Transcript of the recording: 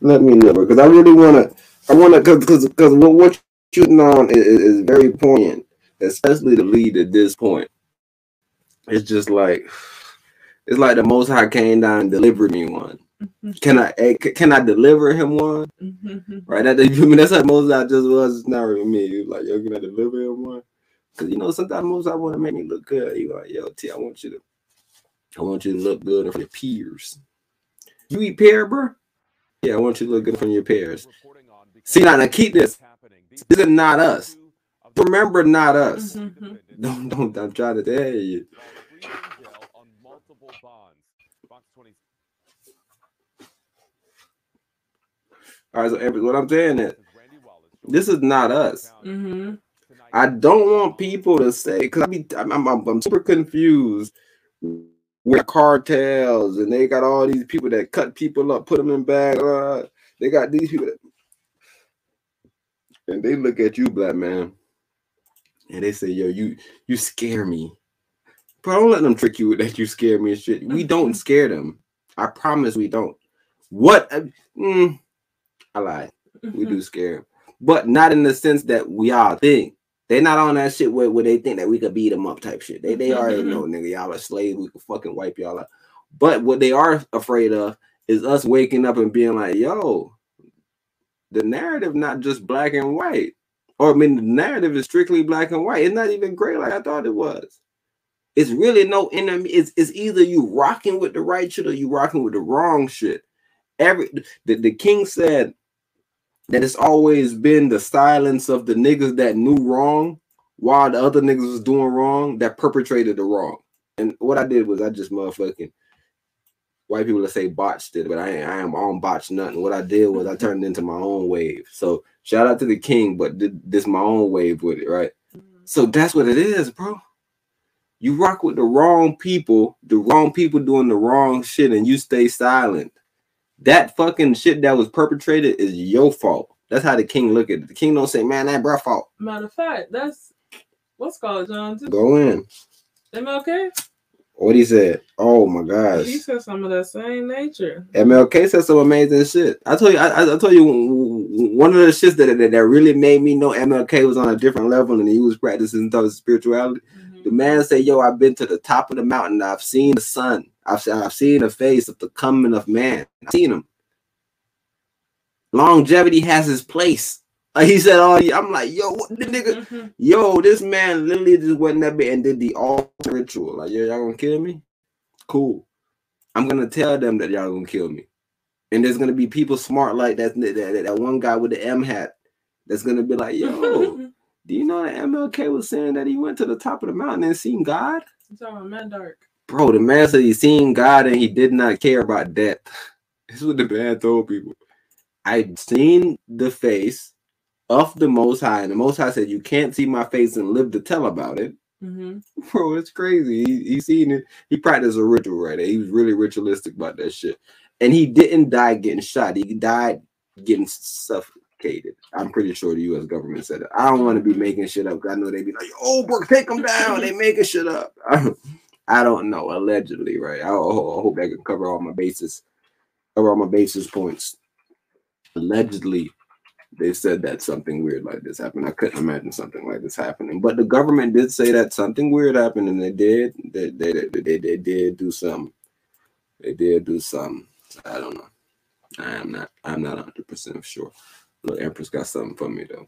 Let me know because I really want to. I want to because because what what you're shooting on is, is very poignant, especially the lead at this point. It's just like it's like the Most High came down and delivered me one. Mm-hmm. Can I eh, can I deliver him one? Mm-hmm. Right. That, I mean, that's how most I just was. It's not really me. Like, yo, can I deliver him one? Because you know, sometimes most I want to make me look good. You like, yo, T, I want you to, I want you to look good in front of your peers. You eat pear, bro? Yeah, I want you to look good in front of your peers. See now, now keep this. This is not us. Remember, not us. Mm-hmm. Don't don't. I'm trying to tell you. All right, so what I'm saying is, this is not us. Mm-hmm. I don't want people to say because I mean I'm, I'm, I'm super confused with cartels and they got all these people that cut people up, put them in bags. Uh, they got these people that, and they look at you, black man, and they say, "Yo, you you scare me." But don't let them trick you that you scare me and shit. We don't scare them. I promise we don't. What? Mm, I lied. We do scare but not in the sense that we all think. They're not on that shit where, where they think that we could beat them up type shit. They they mm-hmm. already mm-hmm. know, nigga, y'all are slave. We can fucking wipe y'all out. But what they are afraid of is us waking up and being like, yo, the narrative not just black and white. Or I mean the narrative is strictly black and white. It's not even gray like I thought it was. It's really no enemy. It's, it's either you rocking with the right shit or you rocking with the wrong shit. Every the, the king said that it's always been the silence of the niggas that knew wrong while the other niggas was doing wrong that perpetrated the wrong. And what I did was I just motherfucking white people to say botched it, but I ain't, I am on botched nothing. What I did was I mm-hmm. turned into my own wave. So shout out to the king, but this my own wave with it, right? Mm-hmm. So that's what it is, bro. You rock with the wrong people, the wrong people doing the wrong shit, and you stay silent that fucking shit that was perpetrated is your fault. That's how the king look at it. The king don't say, man, that bro fault. Matter of fact, that's what's called John. Too. Go in. MLK. What he said? Oh my gosh. He said some of that same nature. MLK said some amazing shit. I told you, I, I told you one of the shits that, that, that really made me know MLK was on a different level and he was practicing spirituality. Mm-hmm. The man said, "Yo, I've been to the top of the mountain. I've seen the sun. I've, I've seen the face of the coming of man. I've seen him. Longevity has his place. Like he said, "Oh, I'm like, yo, what the nigga? Mm-hmm. Yo, this man literally just went bit and did the altar ritual. Like, yo, y'all gonna kill me? Cool. I'm gonna tell them that y'all gonna kill me. And there's gonna be people smart like that. That, that, that one guy with the M hat that's gonna be like, yo, do you know that MLK was saying that he went to the top of the mountain and seen God? He's talking about man dark. Bro, the man said he seen God and he did not care about death. This is what the man told people. I seen the face of the Most High, and the Most High said, "You can't see my face and live to tell about it." Mm-hmm. Bro, it's crazy. He, he seen it. He practiced a ritual right there. He was really ritualistic about that shit, and he didn't die getting shot. He died getting suffocated. I'm pretty sure the U.S. government said it. I don't want to be making shit up. I know they'd be like, "Oh, bro, take them down." they making shit up. I don't know, allegedly, right? I, I hope I can cover all my bases, cover all my basis points. Allegedly, they said that something weird like this happened. I couldn't imagine something like this happening. But the government did say that something weird happened, and they did. They they they, they, they did do some. They did do some. I don't know. I am not. I'm not 100 percent sure. The Empress got something for me though.